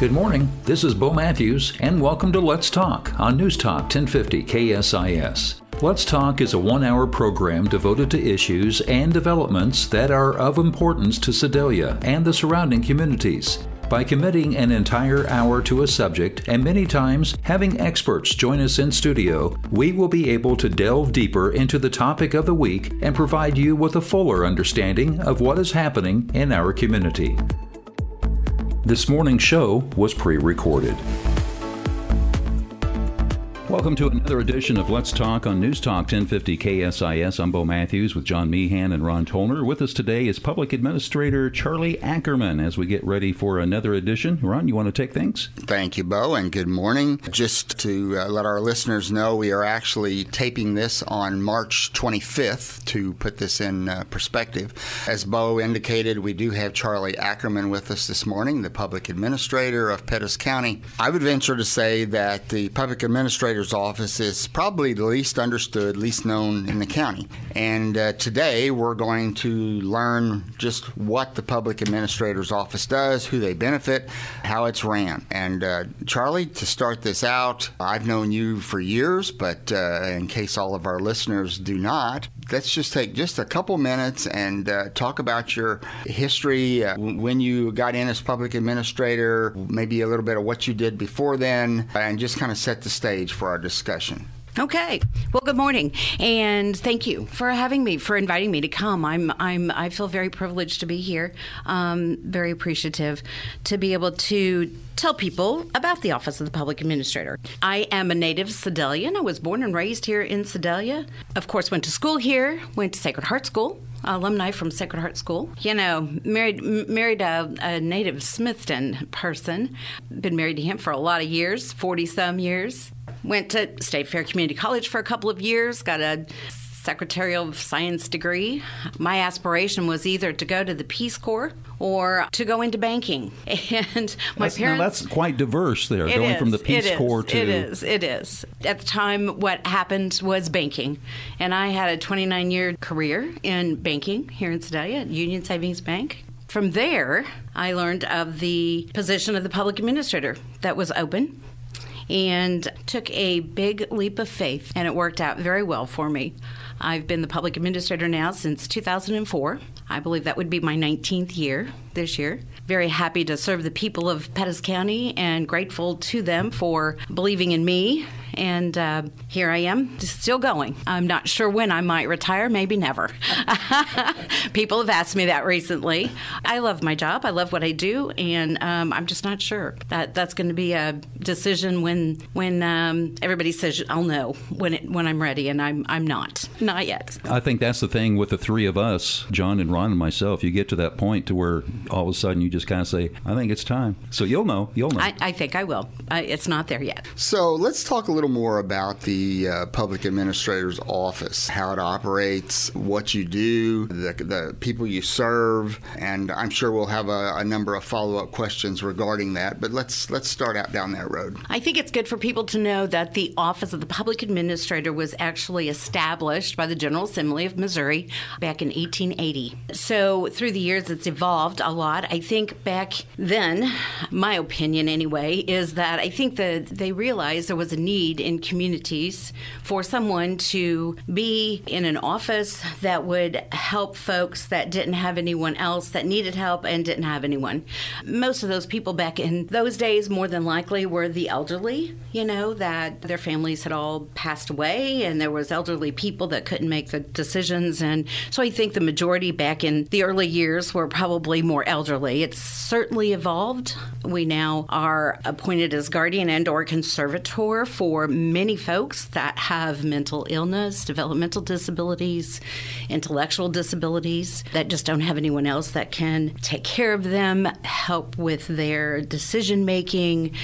Good morning. This is Bo Matthews, and welcome to Let's Talk on News Talk 1050 KSIS. Let's Talk is a one hour program devoted to issues and developments that are of importance to Sedalia and the surrounding communities. By committing an entire hour to a subject and many times having experts join us in studio, we will be able to delve deeper into the topic of the week and provide you with a fuller understanding of what is happening in our community. This morning's show was pre recorded. Welcome to another edition of Let's Talk on News Talk 1050 KSIS. I'm Bo Matthews with John Meehan and Ron Tollner. With us today is Public Administrator Charli Ackermann as we get ready for another edition. Ron, you want to take things? Thank you, Bo, and good morning. Just to uh, let our listeners know, we are actually taping this on March 25th to put this in uh, perspective. As Bo indicated, we do have Charli Ackermann with us this morning, the Public Administrator of Pettis County. I would venture to say that the Public Administrator Office is probably the least understood, least known in the county. And uh, today we're going to learn just what the Public Administrator's Office does, who they benefit, how it's ran. And uh, Charli, to start this out, I've known you for years, but uh, in case all of our listeners do not, let's just take just a couple minutes and uh, talk about your history, uh, when you got in as public administrator, maybe a little bit of what you did before then, and just kind of set the stage for our discussion. Okay. Well, good morning, and thank you for having me, for inviting me to come. I'm, I'm, I feel very privileged to be here. Um, very appreciative to be able to tell people about the Office of the Public Administrator. I am a native Sedalian. I was born and raised here in Sedalia. Of course, went to school here. Went to Sacred Heart School alumni from Sacred Heart School. You know, married married a, a, native Smithton person. Been married to him for a lot of years, forty some years. Went to State Fair Community College for a couple of years, got a Secretarial of Science degree. My aspiration was either to go to the Peace Corps or to go into banking. And my that's, parents. that's quite diverse there, going is, from the Peace Corps to. It is, it is. At the time, what happened was banking. And I had a 29 year career in banking here in Sedalia at Union Savings Bank. From there, I learned of the position of the public administrator that was open and took a big leap of faith, and it worked out very well for me. I've been the public administrator now since 2004. I believe that would be my 19th year this year. Very happy to serve the people of Pettis County and grateful to them for believing in me and uh, here I am, still going. I'm not sure when I might retire, maybe never. People have asked me that recently. I love my job, I love what I do, and um, I'm just not sure that that's going to be a decision when when um, everybody says I'll know when it, when I'm ready, and I'm I'm not, not yet. I think that's the thing with the three of us, John and Ron and myself. You get to that point to where all of a sudden you just kind of say, "I think it's time." So you'll know, you'll know. I, I think I will. I, it's not there yet. So let's talk a little little more about the uh, public administrator's office, how it operates, what you do, the, the people you serve, and I'm sure we'll have a, a number of follow-up questions regarding that. But let's let's start out down that road. I think it's good for people to know that the office of the public administrator was actually established by the General Assembly of Missouri back in 1880. So through the years, it's evolved a lot. I think back then, my opinion anyway, is that I think that they realized there was a need in communities for someone to be in an office that would help folks that didn't have anyone else that needed help and didn't have anyone. Most of those people back in those days, more than likely, were the elderly, you know, that their families had all passed away and there was elderly people that couldn't make the decisions. And so I think the majority back in the early years were probably more elderly. It's certainly evolved. We now are appointed as guardian and or conservator for many folks that have mental illness, developmental disabilities, intellectual disabilities that just don't have anyone else that can take care of them, help with their decision making,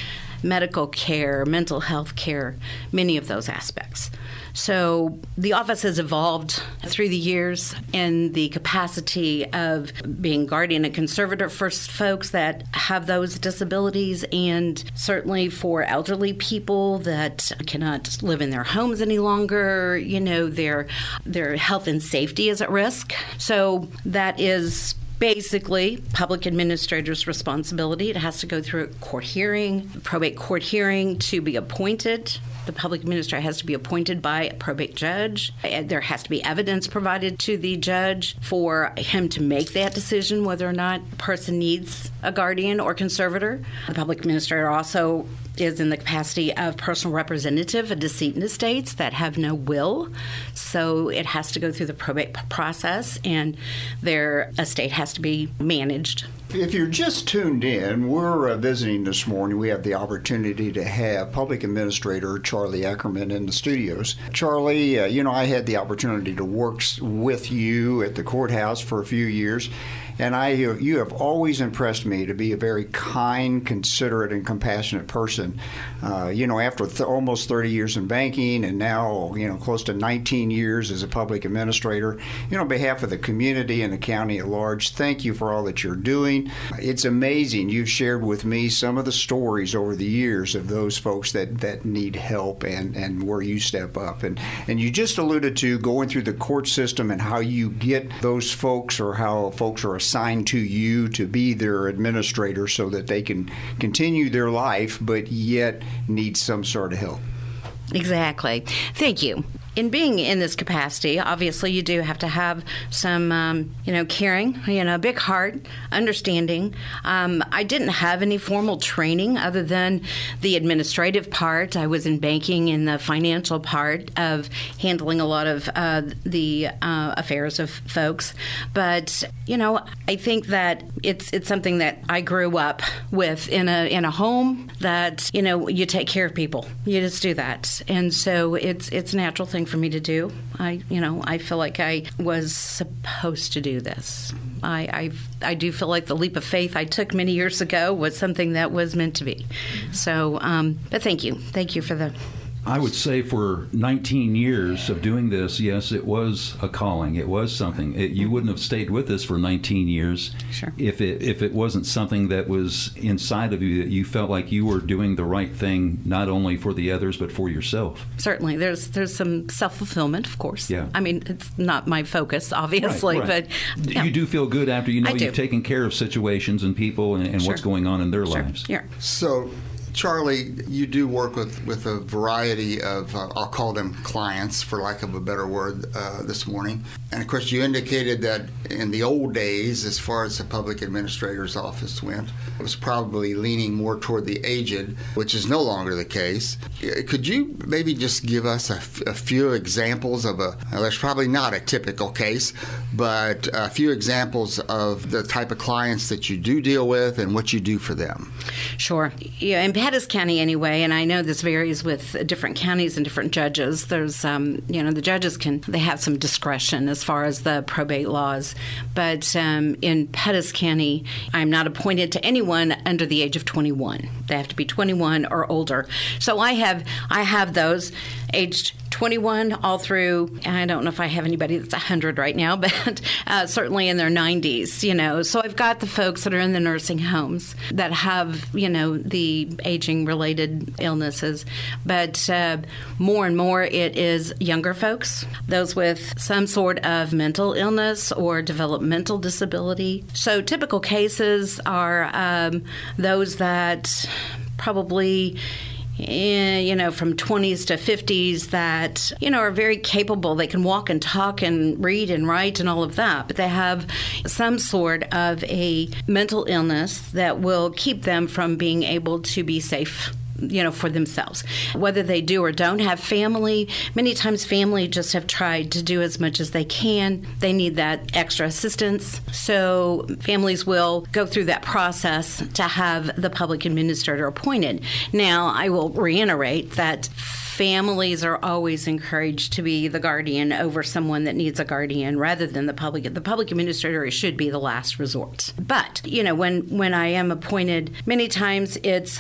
medical care, mental health care, many of those aspects. So the office has evolved through the years in the capacity of being guardian and conservator for folks that have those disabilities, and certainly for elderly people that cannot live in their homes any longer. You know, their their health and safety is at risk. So that is basically public administrator's responsibility. It has to go through a court hearing, probate court hearing to be appointed. The public administrator has to be appointed by a probate judge. There has to be evidence provided to the judge for him to make that decision whether or not a person needs a guardian or conservator. The public administrator also is in the capacity of personal representative of decedent estates that have no will. So it has to go through the probate process and their estate has to be managed. If you're just tuned in, we're uh, visiting this morning. We have the opportunity to have Public Administrator Charli Ackermann in the studios. Charli, uh, you know, I had the opportunity to work with you at the courthouse for a few years. And I, you have always impressed me to be a very kind, considerate, and compassionate person. Uh, you know, after th- almost 30 years in banking and now, you know, close to 19 years as a public administrator, you know, on behalf of the community and the county at large, thank you for all that you're doing. It's amazing. You've shared with me some of the stories over the years of those folks that, that need help and, and where you step up. And, and you just alluded to going through the court system and how you get those folks or how folks are assigned to you to be their administrator so that they can continue their life but yet need some sort of help. Exactly. Thank you in being in this capacity, obviously you do have to have some, um, you know, caring, you know, big heart, understanding. Um, I didn't have any formal training other than the administrative part. I was in banking in the financial part of handling a lot of uh, the uh, affairs of folks. But you know, I think that it's it's something that I grew up with in a in a home that you know you take care of people. You just do that, and so it's it's a natural thing for me to do. I, you know, I feel like I was supposed to do this. I, I, I do feel like the leap of faith I took many years ago was something that was meant to be. So, um, but thank you, thank you for the I would say for 19 years of doing this, yes, it was a calling. It was something. It, you wouldn't have stayed with us for 19 years sure. if it if it wasn't something that was inside of you that you felt like you were doing the right thing, not only for the others but for yourself. Certainly, there's there's some self fulfillment, of course. Yeah. I mean, it's not my focus, obviously, right, right. but yeah. you do feel good after you know I you've do. taken care of situations and people and, and sure. what's going on in their sure. lives. Yeah. So Charli, you do work with, with a variety of, uh, I'll call them clients, for lack of a better word, uh, this morning. And of course, you indicated that in the old days, as far as the public administrator's office went, it was probably leaning more toward the aged, which is no longer the case. Could you maybe just give us a, f- a few examples of a, well, there's probably not a typical case, but a few examples of the type of clients that you do deal with and what you do for them? Sure. Yeah, in Pettis County, anyway, and I know this varies with different counties and different judges. There's, um, you know, the judges can they have some discretion as far as the probate laws, but um, in Pettis County, I'm not appointed to anyone under the age of 21. They have to be 21 or older. So I have I have those aged 21 all through i don't know if i have anybody that's 100 right now but uh, certainly in their 90s you know. So i've got the folks that are in the nursing homes that have you know the aging related illnesses. But uh, more and more it is younger folks those with some sort of mental illness or developmental disability. So typical cases are um, those that probably Eh, you know, from 20s to 50s that, you know, are very capable. They can walk and talk and read and write and all of that, but they have some sort of a mental illness that will keep them from being able to be safe you know for themselves. Whether they do or don't have family many times family just have tried to do as much as they can. They need that extra assistance. So families will go through that process to have the public administrator appointed. Now i will reiterate that families are always encouraged to be the guardian over someone that needs a guardian rather than the public. The public administrator should be the last resort. But you know when when i am appointed many times it's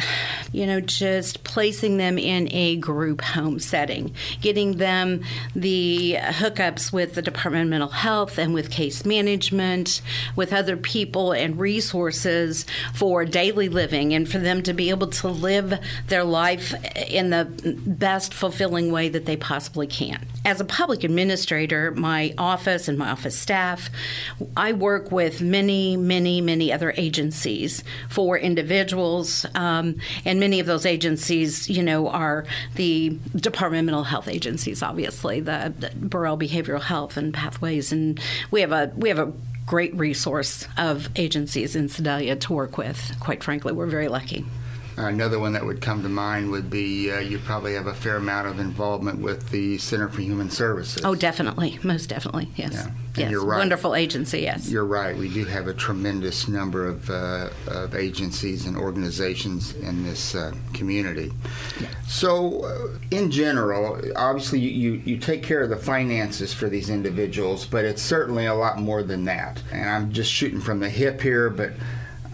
you know, just placing them in a group home setting, getting them the hookups with the Department of Mental Health and with case management, with other people and resources for daily living and for them to be able to live their life in the best fulfilling way that they possibly can. As a public administrator, my office and my office staff, I work with many, many, many other agencies for individuals, um, and many of those agencies, you know, are the Department of Mental Health agencies, obviously, the, the Burrell Behavioral Health and Pathways, and we have a we have a great resource of agencies in Sedalia to work with. Quite frankly, we're very lucky. Another one that would come to mind would be uh, you probably have a fair amount of involvement with the Center for Human Services. Oh, definitely, most definitely, yes. Yeah. And yes, you're right. wonderful agency, yes. You're right. We do have a tremendous number of, uh, of agencies and organizations in this uh, community. So, uh, in general, obviously, you, you, you take care of the finances for these individuals, but it's certainly a lot more than that. And I'm just shooting from the hip here, but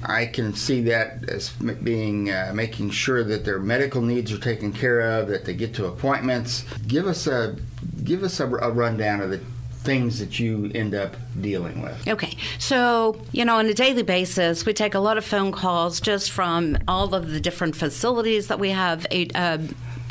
I can see that as being uh, making sure that their medical needs are taken care of, that they get to appointments. Give us a give us a, a rundown of the things that you end up dealing with. Okay, so you know, on a daily basis, we take a lot of phone calls just from all of the different facilities that we have. Uh,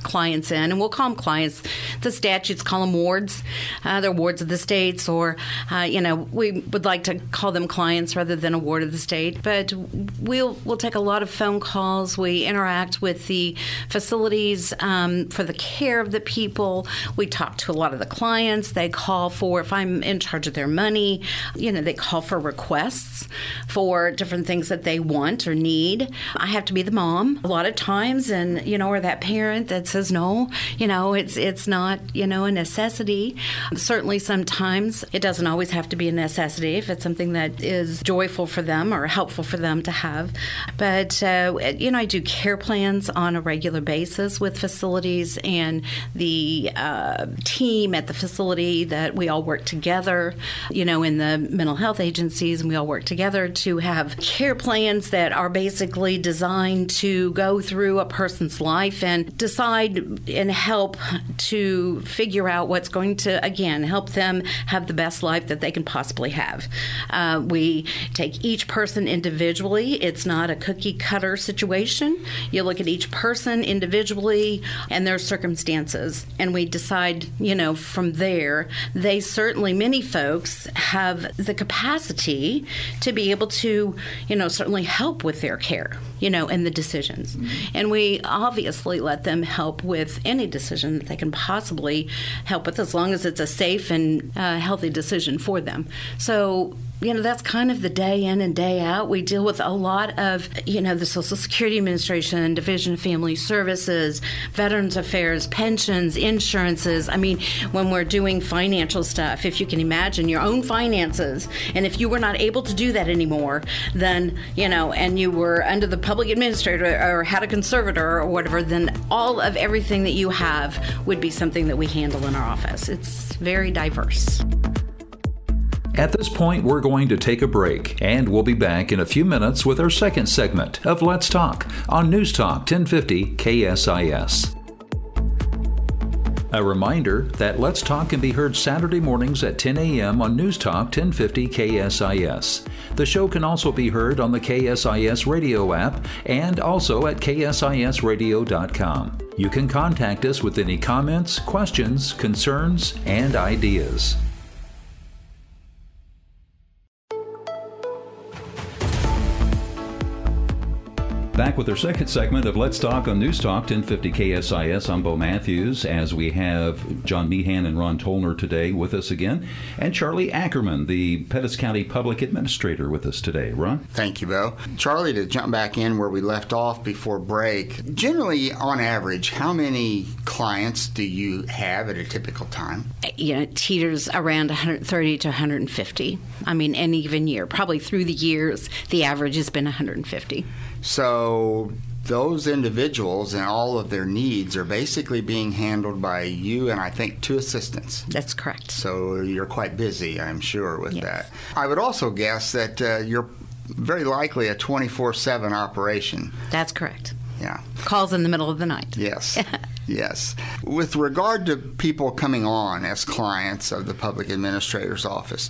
clients in, and we'll call them clients. The statutes call them wards. Uh, they're wards of the states, or uh, you know, we would like to call them clients rather than a ward of the state. But we'll we'll take a lot of phone calls. We interact with the facilities um, for the care of the people. We talk to a lot of the clients. They call for if I'm in charge of their money. You know, they call for requests for different things that they want or need. I have to be the mom a lot of times, and you know, or that parent that's says no. You know, it's it's not you know a necessity. Certainly, sometimes it doesn't always have to be a necessity if it's something that is joyful for them or helpful for them to have. But uh, you know, I do care plans on a regular basis with facilities and the uh, team at the facility that we all work together. You know, in the mental health agencies, and we all work together to have care plans that are basically designed to go through a person's life and decide and help to figure out what's going to, again, help them have the best life that they can possibly have. Uh, we take each person individually. It's not a cookie cutter situation. You look at each person individually and their circumstances, and we decide, you know, from there. They certainly, many folks have the capacity to be able to, you know, certainly help with their care, you know, and the decisions. Mm-hmm. And we obviously let them help with any decision that they can possibly help with, as long as it's a safe and uh, healthy decision for them. So you know, that's kind of the day in and day out. We deal with a lot of, you know, the Social Security Administration, Division of Family Services, Veterans Affairs, pensions, insurances. I mean, when we're doing financial stuff, if you can imagine your own finances, and if you were not able to do that anymore, then, you know, and you were under the public administrator or had a conservator or whatever, then all of everything that you have would be something that we handle in our office. It's very diverse. At this point, we're going to take a break, and we'll be back in a few minutes with our second segment of Let's Talk on News Talk 1050 KSIS. A reminder that Let's Talk can be heard Saturday mornings at 10 a.m. on News Talk 1050 KSIS. The show can also be heard on the KSIS radio app and also at ksisradio.com. You can contact us with any comments, questions, concerns, and ideas. Back with our second segment of Let's Talk on News Talk 1050 KSIS. I'm Bo Matthews as we have John Meehan and Ron Tollner today with us again, and Charli Ackermann, the Pettis County Public Administrator, with us today. Ron? Thank you, Bo. Charli, to jump back in where we left off before break, generally, on average, how many clients do you have at a typical time? You know, teeters around 130 to 150. I mean, any given year. Probably through the years, the average has been 150. So those individuals and all of their needs are basically being handled by you and I think two assistants. That's correct. So you're quite busy, I'm sure, with yes. that. I would also guess that uh, you're very likely a 24 7 operation. That's correct. Yeah. Calls in the middle of the night. Yes. yes. With regard to people coming on as clients of the public administrator's office,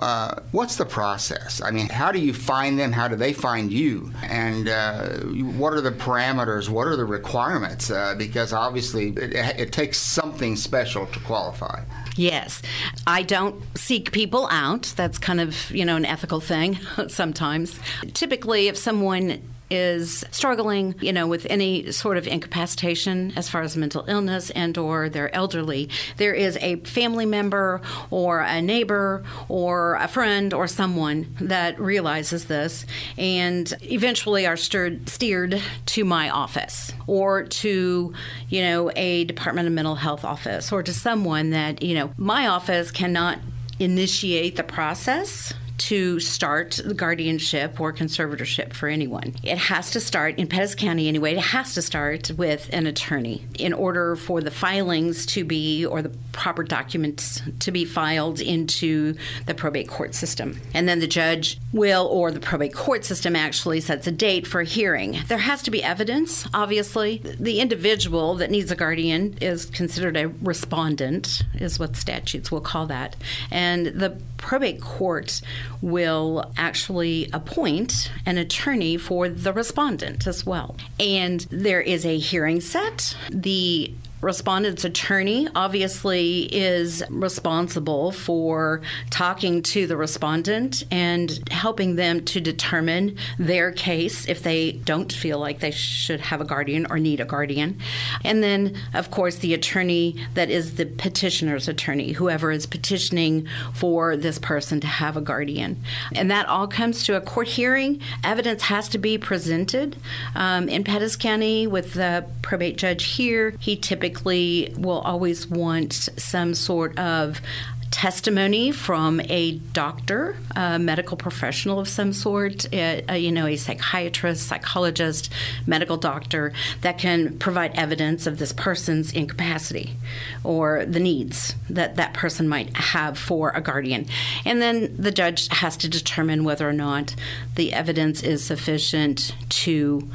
uh, what's the process? I mean, how do you find them? How do they find you? And uh, what are the parameters? What are the requirements? Uh, because obviously, it, it takes something special to qualify. Yes. I don't seek people out. That's kind of, you know, an ethical thing sometimes. Typically, if someone is struggling, you know, with any sort of incapacitation as far as mental illness and or they're elderly, there is a family member or a neighbor or a friend or someone that realizes this and eventually are stirred, steered to my office or to, you know, a Department of Mental Health office or to someone that, you know, my office cannot initiate the process to start the guardianship or conservatorship for anyone. It has to start, in Pettis County anyway, it has to start with an attorney in order for the filings to be, or the proper documents to be filed into the probate court system. And then the judge will, or the probate court system actually sets a date for a hearing. There has to be evidence, obviously. The individual that needs a guardian is considered a respondent, is what statutes will call that. And the probate court will actually appoint an attorney for the respondent as well. And there is a hearing set. The respondent's attorney obviously is responsible for talking to the respondent and helping them to determine their case if they don't feel like they should have a guardian or need a guardian. And then, of course, the attorney that is the petitioner's attorney, whoever is petitioning for this person to have a guardian. And that all comes to a court hearing. Evidence has to be presented. Um, in Pettis County, with the probate judge here, he typically typically will always want some sort of testimony from a doctor, a medical professional of some sort, a, a, you know, a psychiatrist, psychologist, medical doctor that can provide evidence of this person's incapacity or the needs that that person might have for a guardian. And then the judge has to determine whether or not the evidence is sufficient to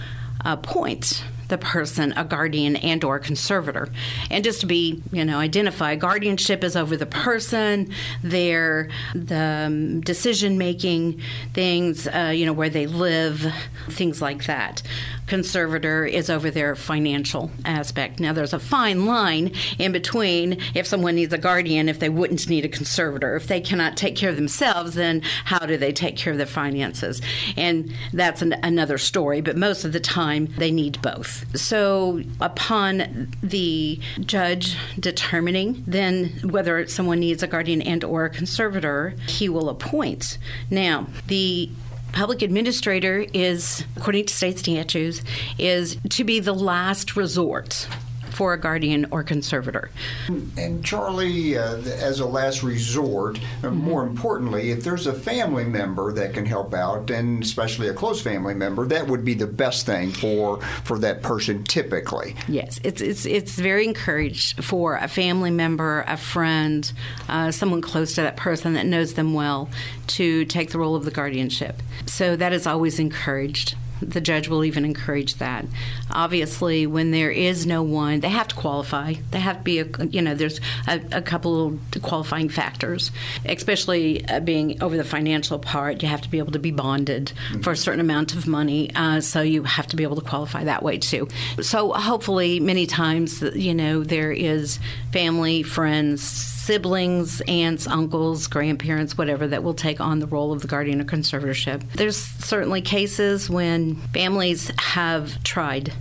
uh, appoint the person a guardian and or conservator. And just to be you know identify guardianship is over the person their the um, decision making things uh, you know where they live things like that conservator is over their financial aspect. Now, there's a fine line in between if someone needs a guardian, if they wouldn't need a conservator. If they cannot take care of themselves, then how do they take care of their finances? And that's an, another story, but most of the time they need both. So, upon the judge determining then whether someone needs a guardian and or a conservator, he will appoint. Now, the public administrator is, according to state statutes, is to be the last resort for a guardian or conservator. And Charli, uh, as a last resort, uh, mm-hmm. more importantly, if there's a family member that can help out, and especially a close family member, that would be the best thing for for that person typically. Yes, it's it's it's very encouraged for a family member, a friend, uh, someone close to that person that knows them well, to take the role of the guardianship. So that is always encouraged the judge will even encourage that. Obviously, when there is no one, they have to qualify. They have to be, a, you know, there's a, a couple of qualifying factors, especially uh, being over the financial part. You have to be able to be bonded mm-hmm. for a certain amount of money, uh, so you have to be able to qualify that way too. So hopefully, many times, you know, there is family, friends, siblings, aunts, uncles, grandparents, whatever, that will take on the role of the guardian or conservatorship. There's certainly cases when families have tried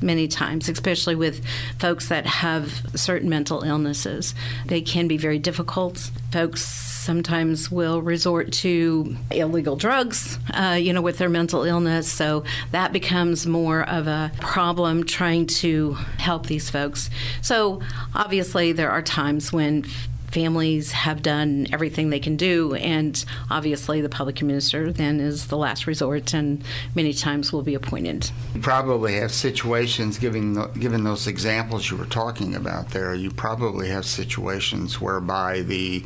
many times, especially with folks that have certain mental illnesses. They can be very difficult. Folks sometimes will resort to illegal drugs, uh, you know, with their mental illness. So that becomes more of a problem trying to help these folks. So obviously, there are times when families have done everything they can do, and obviously the public administrator then is the last resort, and many times will be appointed. You probably have situations, given given those examples you were talking about there. You probably have situations whereby the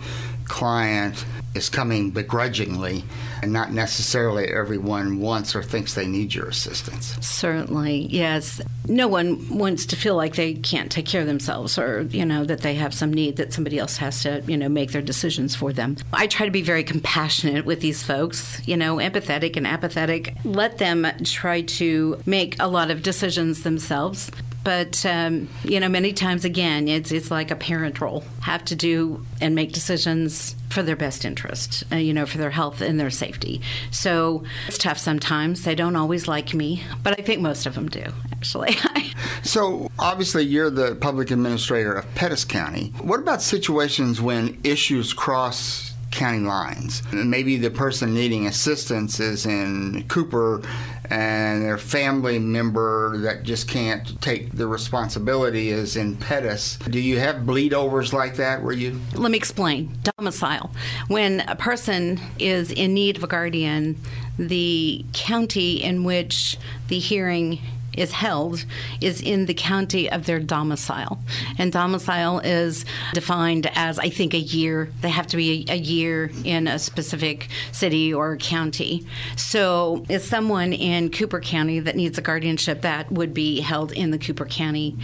client is coming begrudgingly and not necessarily everyone wants or thinks they need your assistance. Certainly, yes. No one wants to feel like they can't take care of themselves or, you know, that they have some need that somebody else has to, you know, make their decisions for them. I try to be very compassionate with these folks, you know, empathetic and apathetic. Let them try to make a lot of decisions themselves but um, you know, many times again, it's it's like a parent role. Have to do and make decisions for their best interest, uh, you know, for their health and their safety. So it's tough sometimes. They don't always like me, but I think most of them do, actually. so obviously, you're the public administrator of Pettis County. What about situations when issues cross county lines. Maybe the person needing assistance is in Cooper and their family member that just can't take the responsibility is in Pettis. Do you have bleed overs like that where you? Let me explain. Domicile. When a person is in need of a guardian, the county in which the hearing is held is in the county of their domicile. And domicile is defined as, I think, a year. They have to be a, year in a specific city or county. So, if someone in Cooper County that needs a guardianship, that would be held in the Cooper County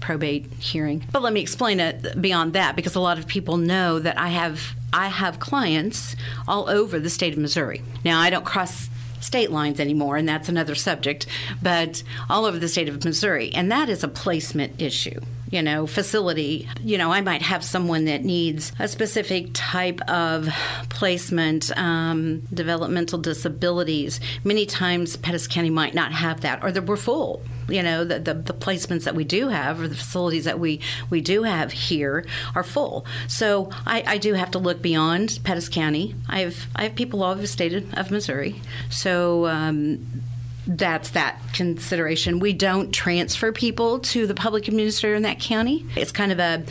probate hearing. But let me explain it beyond that because a lot of people know that I have I have clients all over the state of Missouri. Now I don't cross state lines anymore, and that's another subject, but all over the state of Missouri. And that is a placement issue you know, facility. You know, I might have someone that needs a specific type of placement, um, developmental disabilities. Many times, Pettis County might not have that, or that we're full. You know, the, the, the placements that we do have, or the facilities that we, we do have here, are full. So I, I do have to look beyond Pettis County. I have I have people all over the state of Missouri. So um, that's that consideration. We don't transfer people to the public administrator in that county. It's kind of a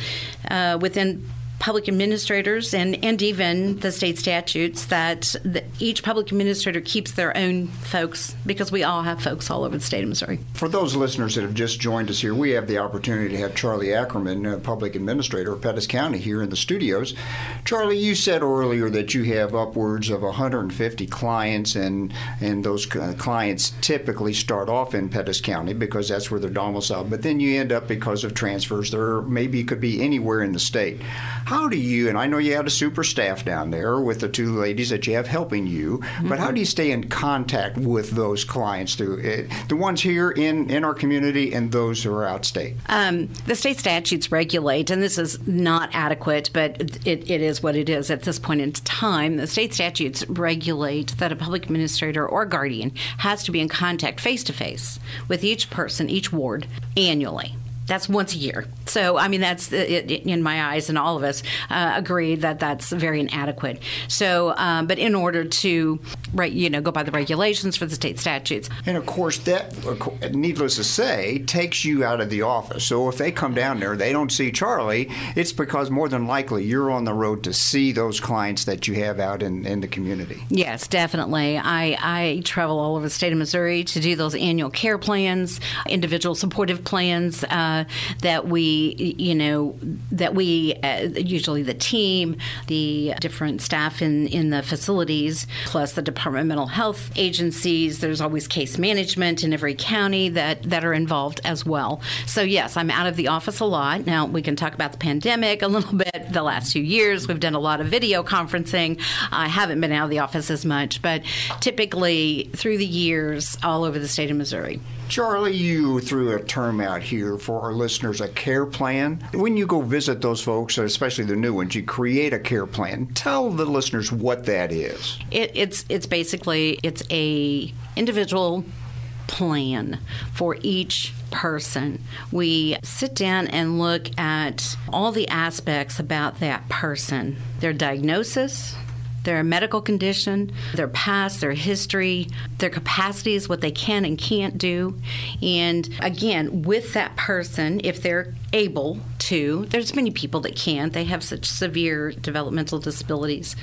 uh, within public administrators and, and even the state statutes that the, each public administrator keeps their own folks because we all have folks all over the state of Missouri. For those listeners that have just joined us here, we have the opportunity to have Charli Ackermann, uh, public administrator of Pettis County, here in the studios. Charli, you said earlier that you have upwards of 150 clients, and and those clients typically start off in Pettis County because that's where they're domiciled. But then you end up because of transfers. There maybe could be anywhere in the state. How do you, and I know you have a super staff down there with the two ladies that you have helping you, mm-hmm. but how do you stay in contact with those clients, through it, eh, the ones here in, in our community and those who are out state? Um, the state statutes regulate, and this is not adequate, but it, it is what it is at this point in time. The state statutes regulate that a public administrator or guardian has to be in contact face to face with each person, each ward, annually. That's once a year. So, I mean, that's it, in my eyes, and all of us uh, agree that that's very inadequate. So, um, but in order to, right, you know, go by the regulations for the state statutes. And of course, that, needless to say, takes you out of the office. So if they come down there, they don't see Charli, it's because more than likely you're on the road to see those clients that you have out in, in the community. Yes, definitely. I, I travel all over the state of Missouri to do those annual care plans, individual supportive plans. Uh, that we, you know, that we, uh, usually the team, the different staff in, in the facilities, plus the Department of Mental Health agencies. There's always case management in every county that, that are involved as well. So, yes, I'm out of the office a lot. Now, we can talk about the pandemic a little bit. The last few years, we've done a lot of video conferencing. I haven't been out of the office as much, but typically through the years, all over the state of Missouri. Charli, you threw a term out here for our listeners a care plan. When you go visit those folks, especially the new ones, you create a care plan. Tell the listeners what that is. It, it's it's basically it's a individual plan for each person. We sit down and look at all the aspects about that person, their diagnosis, their medical condition, their past, their history, their capacities, what they can and can't do. And again, with that person, if they're able to, there's many people that can't, they have such severe developmental disabilities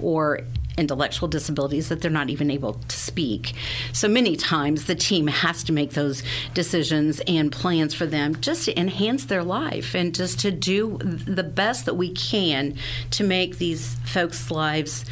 or intellectual disabilities that they're not even able to speak. So many times the team has to make those decisions and plans for them just to enhance their life and just to do the best that we can to make these folks' lives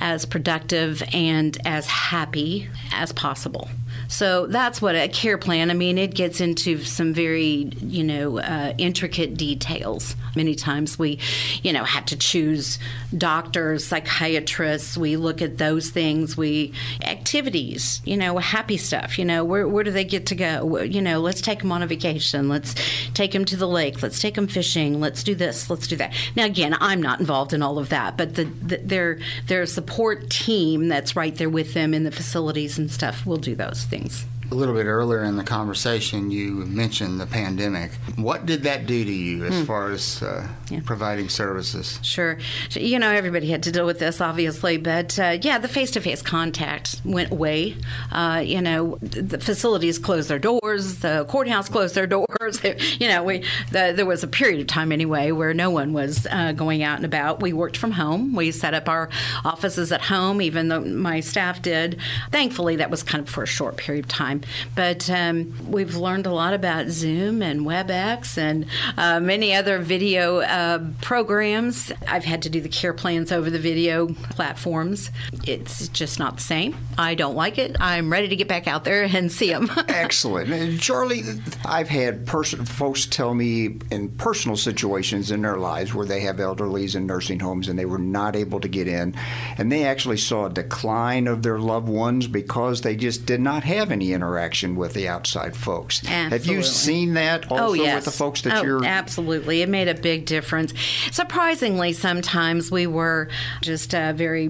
as productive and as happy as possible. So that's what a care plan. I mean, it gets into some very, you know, uh, intricate details. Many times we, you know, have to choose doctors, psychiatrists. We look at those things. We activities, you know, happy stuff. You know, where where do they get to go? You know, let's take them on a vacation. Let's take them to the lake. Let's take them fishing. Let's do this. Let's do that. Now, again, I'm not involved in all of that, but the, the their their support team that's right there with them in the facilities and stuff will do those things things. A little bit earlier in the conversation, you mentioned the pandemic. What did that do to you as hmm. far as uh, yeah. providing services? Sure. You know, everybody had to deal with this, obviously, but uh, yeah, the face to face contact went away. Uh, you know, the facilities closed their doors, the courthouse closed their doors. you know, we the, there was a period of time anyway where no one was uh, going out and about. We worked from home. We set up our offices at home, even though my staff did. Thankfully, that was kind of for a short period of time. But um, we've learned a lot about Zoom and WebEx and uh, many other video uh, programs. I've had to do the care plans over the video platforms. It's just not the same. I don't like it. I'm ready to get back out there and see them. Excellent. And Charli, I've had folks tell me in personal situations in their lives where they have elderlies in nursing homes and they were not able to get in, and they actually saw a decline of their loved ones because they just did not have any interaction interaction with the outside folks. Absolutely. Have you seen that also oh, yes. with the folks that oh, you're? Absolutely. It made a big difference. Surprisingly, sometimes we were just uh, very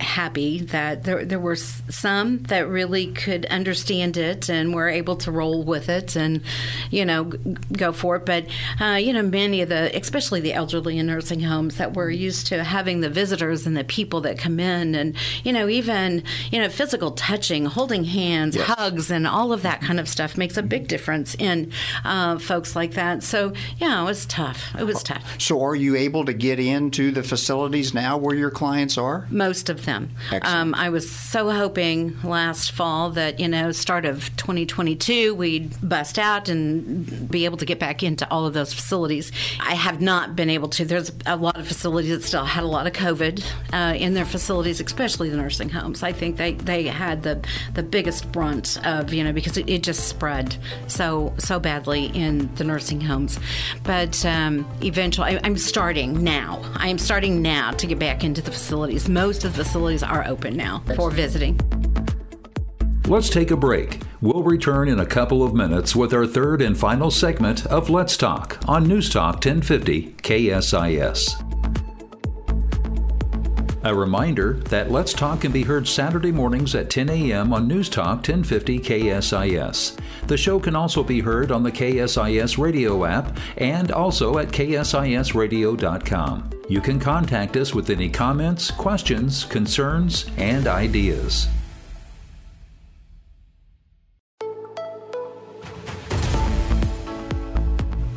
happy that there, there were some that really could understand it and were able to roll with it and, you know, go for it. But, uh, you know, many of the, especially the elderly in nursing homes that were used to having the visitors and the people that come in and, you know, even, you know, physical touching, holding hands, yes. hugs and all of that kind of stuff makes a big difference in uh, folks like that. So, yeah, it was tough. It was tough. So, are you able to get into the facilities now where your clients are? Most of them. Um, I was so hoping last fall that, you know, start of 2022, we'd bust out and be able to get back into all of those facilities. I have not been able to. There's a lot of facilities that still had a lot of COVID uh, in their facilities, especially the nursing homes. I think they, they had the, the biggest brunt of you know because it, it just spread so so badly in the nursing homes. But um, eventually, I, I'm starting now. I am starting now to get back into the facilities. Most of the facilities are open now for visiting. Let's take a break. We'll return in a couple of minutes with our third and final segment of Let's Talk on News Talk 1050 KSIS. A reminder that Let's Talk can be heard Saturday mornings at 10 a.m. on News Talk 1050 KSIS. The show can also be heard on the KSIS radio app and also at ksisradio.com. You can contact us with any comments, questions, concerns, and ideas.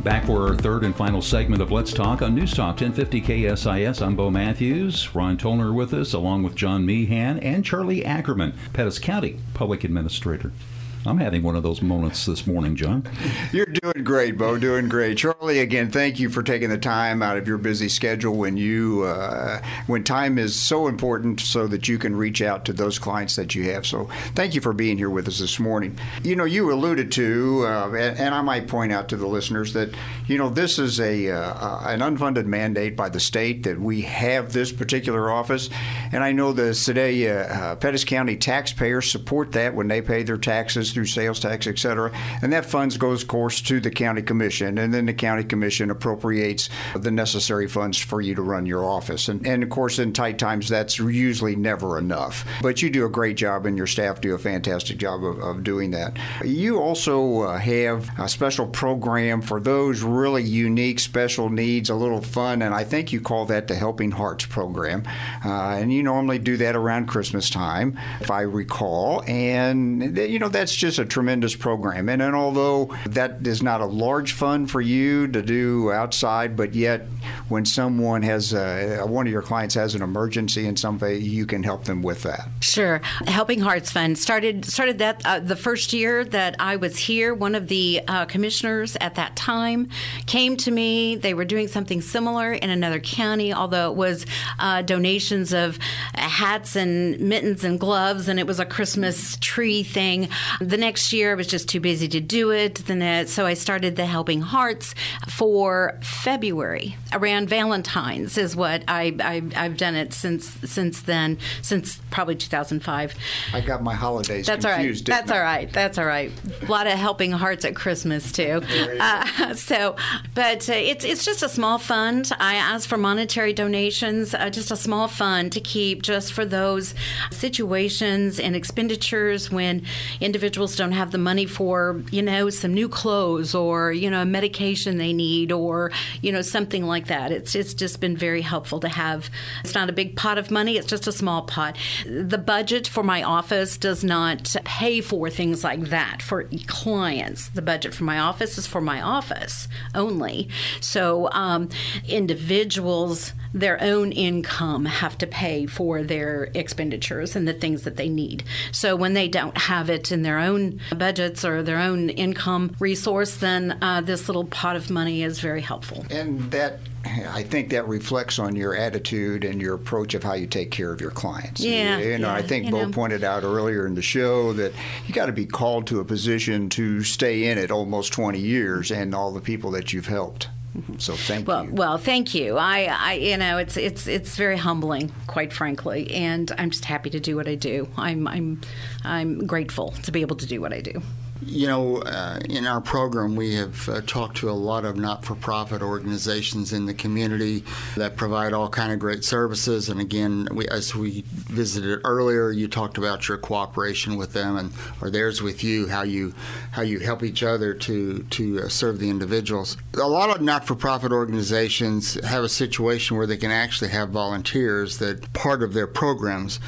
Back for our third and final segment of Let's Talk on News Talk 1050 KSIS. I'm Bo Matthews. Ron Tollner with us, along with John Meehan and Charli Ackermann, Pettis County Public Administrator. I'm having one of those moments this morning, John. You're doing great, Bo. Doing great, Charli. Again, thank you for taking the time out of your busy schedule when you uh, when time is so important, so that you can reach out to those clients that you have. So, thank you for being here with us this morning. You know, you alluded to, uh, and, and, I might point out to the listeners that you know this is a uh, an unfunded mandate by the state that we have this particular office, and I know the Sedalia uh, Pettis County taxpayers support that when they pay their taxes through sales tax, et cetera. And that funds goes, of course, to the county commission, and then the county commission appropriates the necessary funds for you to run your office. And, and of course, in tight times, that's usually never enough. But you do a great job, and your staff do a fantastic job of, of doing that. You also uh, have a special program for those really unique special needs, a little fun, and I think you call that the Helping Hearts program. Uh, and you normally do that around Christmas time, if I recall. And, you know, that's just just a tremendous program. And, and although that is not a large fund for you to do outside, but yet when someone has a, one of your clients has an emergency in some way, you can help them with that. Sure. Helping Hearts Fund started started that uh, the first year that I was here. One of the uh, commissioners at that time came to me. They were doing something similar in another county, although it was uh, donations of hats and mittens and gloves, and it was a Christmas tree thing. The next year, I was just too busy to do it. Then, so I started the Helping Hearts for February around Valentine's is what I, I have done it since since then since probably 2005. I got my holidays That's confused. all right. That's all right. That's all right. A lot of Helping Hearts at Christmas too. Uh, so, but uh, it's it's just a small fund. I ask for monetary donations, uh, just a small fund to keep just for those situations and expenditures when individuals don't have the money for, you know, some new clothes or, you know, a medication they need or, you know, something like that. It's it's just been very helpful to have. It's not a big pot of money, it's just a small pot. The budget for my office does not pay for things like that for clients. The budget for my office is for my office only. So um, individuals their own income have to pay for their expenditures and the things that they need. So when they don't have it in their own budgets or their own income resource, then uh, this little pot of money is very helpful. And that I think that reflects on your attitude and your approach of how you take care of your clients. Yeah, you know, yeah, I think Bo know. pointed out earlier in the show that you got to be called to a position to stay in it almost 20 years and all the people that you've helped. So thank Well, you. well, thank you. I, I, you know, it's it's it's very humbling, quite frankly, and I'm just happy to do what I do. I'm I'm I'm grateful to be able to do what I do. You know, uh, in our program, we have uh, talked to a lot of not-for-profit organizations in the community that provide all kind of great services. And again, we, as we visited earlier, you talked about your cooperation with them and or theirs with you, how you how you help each other to to uh, serve the individuals. A lot of not-for-profit organizations have a situation where they can actually have volunteers that part of their programs.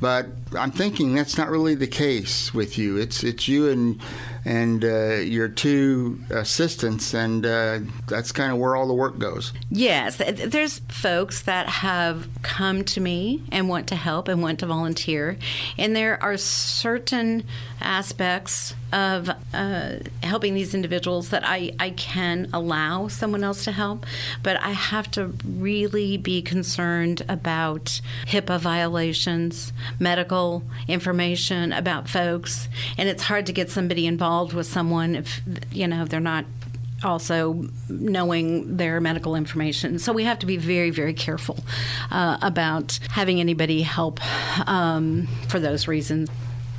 But I'm thinking that's not really the case with you. It's it's you and and uh, your two assistants, and uh, that's kind of where all the work goes. Yes, there's folks that have come to me and want to help and want to volunteer, and there are certain aspects of uh, helping these individuals that I, I can allow someone else to help, but I have to really be concerned about HIPAA violations, medical information about folks, and it's hard to get somebody involved with someone if you know they're not also knowing their medical information. So we have to be very, very careful uh, about having anybody help um, for those reasons.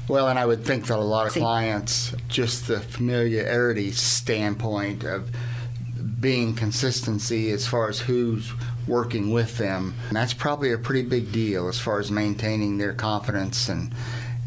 Well, and I would think that a lot of See. clients, just the familiarity standpoint of being consistency as far as who's working with them, and that's probably a pretty big deal as far as maintaining their confidence and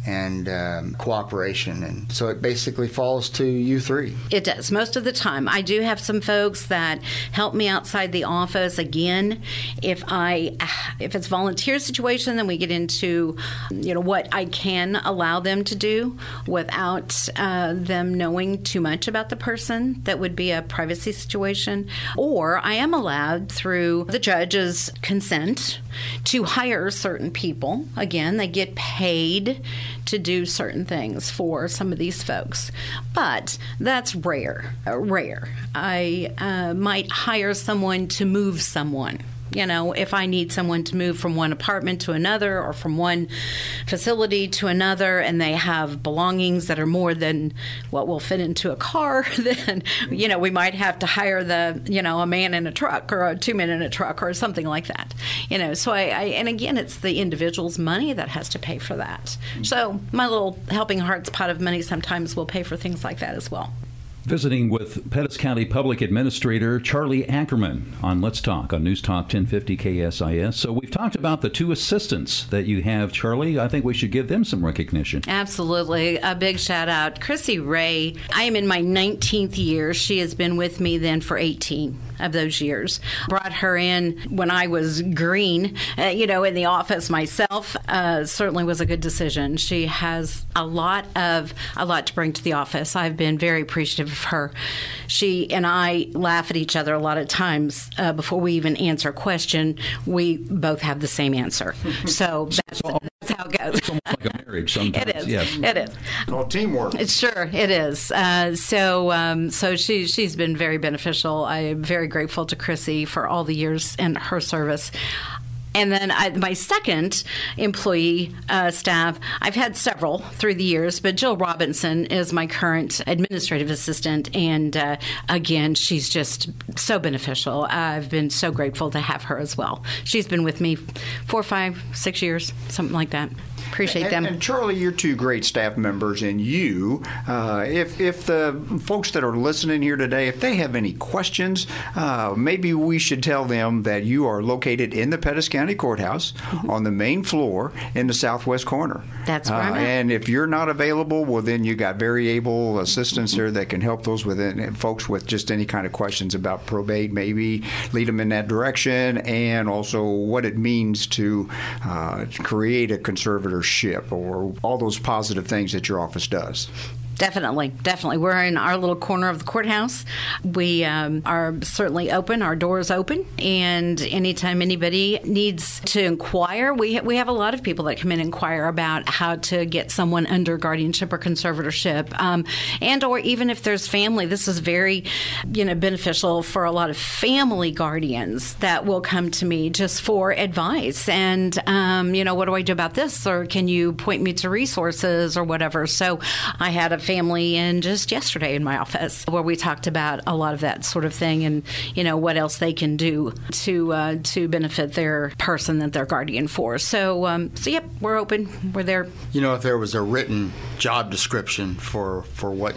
and um, cooperation. And so it basically falls to you three. It does most of the time. I do have some folks that help me outside the office. Again, if I if it's volunteer situation, then we get into you know what I can allow them to do without uh, them knowing too much about the person. That would be a privacy situation. Or I am allowed through the judge's consent to hire certain people. Again, they get paid to do certain things for some of these folks, but that's rare. Rare. I uh, might hire someone to move someone. You know, if I need someone to move from one apartment to another or from one facility to another and they have belongings that are more than what will fit into a car, then, you know, we might have to hire the, you know, a man in a truck or a two men in a truck or something like that. You know, so I, I and again, it's the individual's money that has to pay for that. So my little Helping Hearts pot of money sometimes will pay for things like that as well. Visiting with Pettis County Public Administrator Charli Ackermann on Let's Talk on News Talk 1050 KSIS. So we've talked about the two assistants that you have, Charli. I think we should give them some recognition. Absolutely. A big shout out. Chrissy Ray, I am in my 19th year. She has been with me then for 18 of those years. Brought her in when I was green, uh, you know, in the office myself. Uh, certainly was a good decision. She has a lot of a lot to bring to the office. I've been very appreciative of her. She and I laugh at each other a lot of times uh, before we even answer a question. We both have the same answer. So that's, that's how it goes. It's almost like a marriage sometimes. It is. Yes. It is. Called teamwork. It's sure it is. Uh, so um, so she she's been very beneficial. I am very grateful to Chrissy for all the years in her service. And then I, my second employee uh, staff, I've had several through the years, but Jill Robinson is my current administrative assistant. And uh, again, she's just so beneficial. I've been so grateful to have her as well. She's been with me four, five, six years, something like that. Appreciate and, them. And Charli, you're two great staff members, and you, uh, if if the folks that are listening here today, if they have any questions, uh, maybe we should tell them that you are located in the Pettis County Courthouse on the main floor in the southwest corner. That's where I'm. And if you're not available, well, then you got very able assistants there that can help those with it, folks with just any kind of questions about probate, maybe lead them in that direction, and also what it means to uh, create a conservatorship or all those positive things that your office does. Definitely, definitely. We're in our little corner of the courthouse. We um, are certainly open. Our doors open, and anytime anybody needs to inquire, we we have a lot of people that come in and inquire about how to get someone under guardianship or conservatorship, um, and or even if there's family. This is very, you know, beneficial for a lot of family guardians that will come to me just for advice and um, you know what do I do about this or can you point me to resources or whatever. So I had a family in just yesterday in my office where we talked about a lot of that sort of thing and you know what else they can do to uh, to benefit their person that they're guardian for. So um, so yep, we're open. We're there. You know, if there was a written job description for for what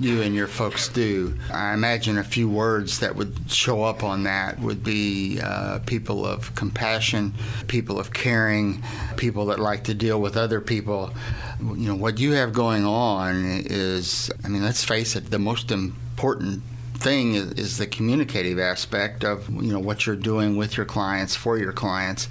you and your folks do, I imagine a few words that would show up on that would be uh, people of compassion, people of caring, people that like to deal with other people. You know, what you have going on is, I mean, let's face it, the most important thing is, is, the communicative aspect of you know what you're doing with your clients for your clients.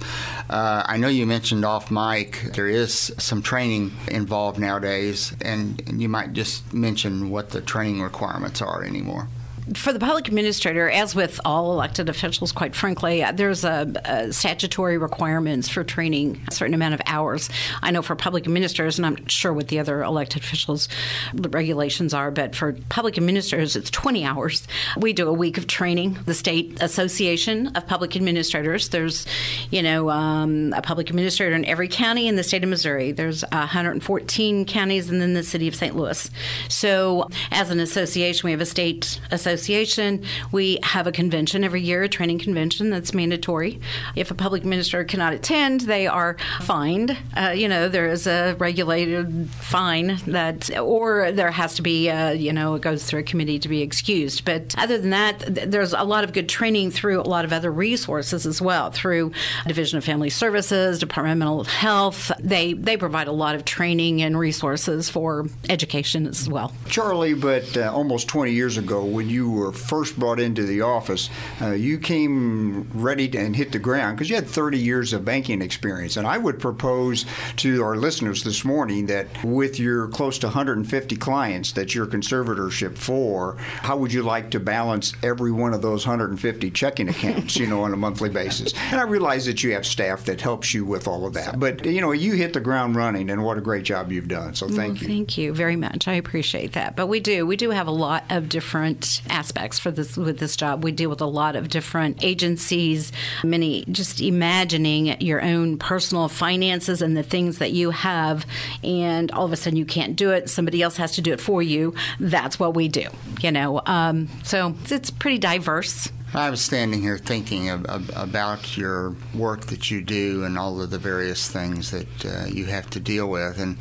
Uh, I know you mentioned off mic there is some training involved nowadays, and, and you might just mention what the training requirements are anymore for the public administrator, as with all elected officials, quite frankly, there's a, a, statutory requirements for training a certain amount of hours. I know for public administrators, and I'm not sure what the other elected officials regulations are, but for public administrators, it's 20 hours. We do a week of training. The state association of public administrators. There's, you know, um, a public administrator in every county in the state of Missouri. There's 114 counties, and then the city of St. Louis. So, as an association, we have a state association association, we have a convention every year, a training convention that's mandatory. If a public minister cannot attend, they are fined. Uh, you know, there is a regulated fine that, or there has to be, uh, you know, it goes through a committee to be excused. But other than that, th- there's a lot of good training through a lot of other resources as well, through Division of Family Services, Department of Mental Health. They they provide a lot of training and resources for education as well. Charli, but uh, almost 20 years ago, when you were first brought into the office, uh, you came ready to, and hit the ground because you had 30 years of banking experience. And I would propose to our listeners this morning that with your close to 150 clients that you're conservatorship for, how would you like to balance every one of those 150 checking accounts, you know, on a monthly basis? And I realize that you have staff that helps you with all of that. But, you know, you hit the ground running, and what a great job you've done. So thank well, you. Thank you very much. I appreciate that. But we do. We do have a lot of different aspects for this with this job. We deal with a lot of different agencies, many just imagining your own personal finances and the things that you have and all of a sudden you can't do it, somebody else has to do it for you. That's what we do, you know. Um, so it's pretty diverse. I was standing here thinking of, of, about your work that you do and all of the various things that uh, you have to deal with. And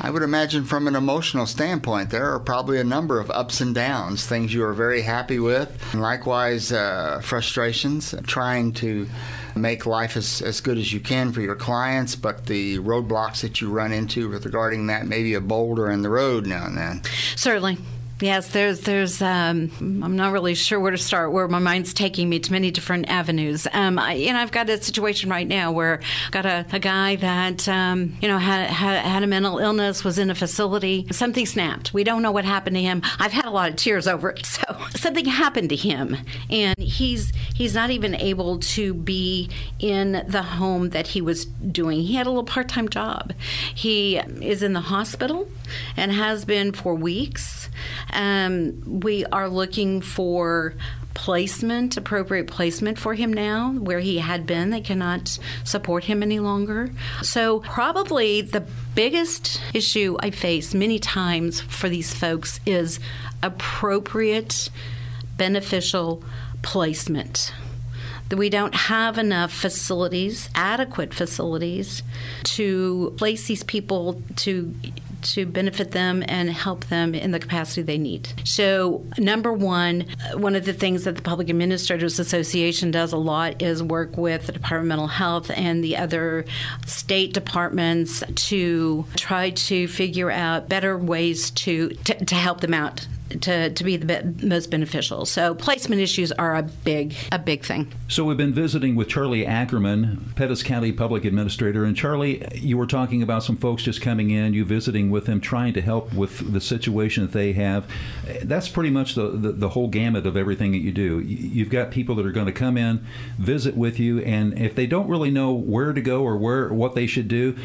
I would imagine from an emotional standpoint, there are probably a number of ups and downs, things you are very happy with, and likewise uh, frustrations, trying to make life as, as good as you can for your clients, but the roadblocks that you run into regarding that, maybe a boulder in the road now and then. Certainly. Yes, there's there's um, I'm not really sure where to start. Where my mind's taking me to many different avenues. Um, I, you know, I've got a situation right now where I've got a, a guy that um, you know had, had had a mental illness, was in a facility. Something snapped. We don't know what happened to him. I've had a lot of tears over it. So something happened to him, and he's he's not even able to be in the home that he was doing. He had a little part time job. He is in the hospital and has been for weeks. Um, we are looking for placement, appropriate placement for him now, where he had been. They cannot support him any longer. So, probably the biggest issue I face many times for these folks is appropriate, beneficial placement we don't have enough facilities, adequate facilities, to place these people to to benefit them and help them in the capacity they need. So, number one, uh, one of the things that the Public Administrators Association does a lot is work with the Department of Mental Health and the other state departments to try to figure out better ways to, to, to help them out to, to be the be- most beneficial. So placement issues are a big a big thing. So we've been visiting with Charli Ackermann, Pettis County Public Administrator, and Charli, you were talking about some folks just coming in, you visiting with them, trying to help with the situation that they have. That's pretty much the, the, the whole gamut of everything that you do. You've got people that are going to come in, visit with you, and if they don't really know where to go or where what they should do,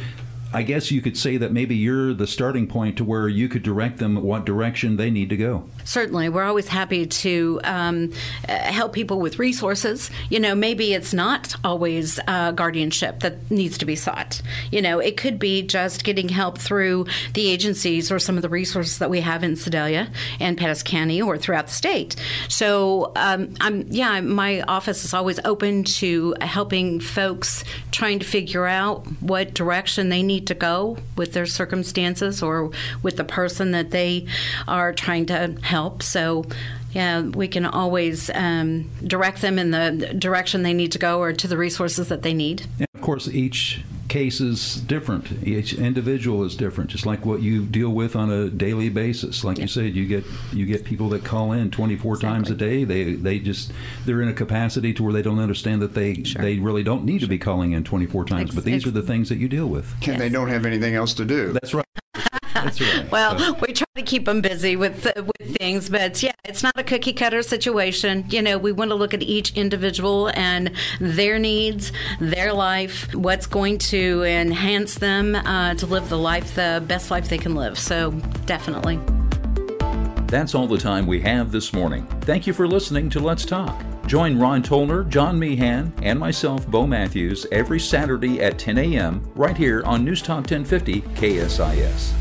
I guess you could say that maybe you're the starting point to where you could direct them what direction they need to go. Certainly, we're always happy to um, uh, help people with resources. You know, maybe it's not always uh, guardianship that needs to be sought. You know, it could be just getting help through the agencies or some of the resources that we have in Sedalia and Pettis County or throughout the state. So, um, I'm yeah, my office is always open to helping folks trying to figure out what direction they need to go with their circumstances or with the person that they are trying to help. So, yeah, we can always um, direct them in the direction they need to go or to the resources that they need. And of course, each case is different. Each individual is different, just like what you deal with on a daily basis. Like yeah. you said, you get you get people that call in 24 exactly. times a day. They they just they're in a capacity to where they don't understand that they sure. they really don't need sure. to be calling in 24 times. Ex- but these ex- are the things that you deal with. And yes. they don't have anything else to do. That's right. That's right. well, so. we try to keep them busy with uh, with things, but yeah, it's not a cookie cutter situation. You know, we want to look at each individual and their needs, their life, what's going to enhance them uh, to live the life, the best life they can live. So definitely. That's all the time we have this morning. Thank you for listening to Let's Talk. Join Ron Tollner, John Meehan, and myself, Bo Matthews, every Saturday at 10 a.m. right here on News Talk 1050 KSIS.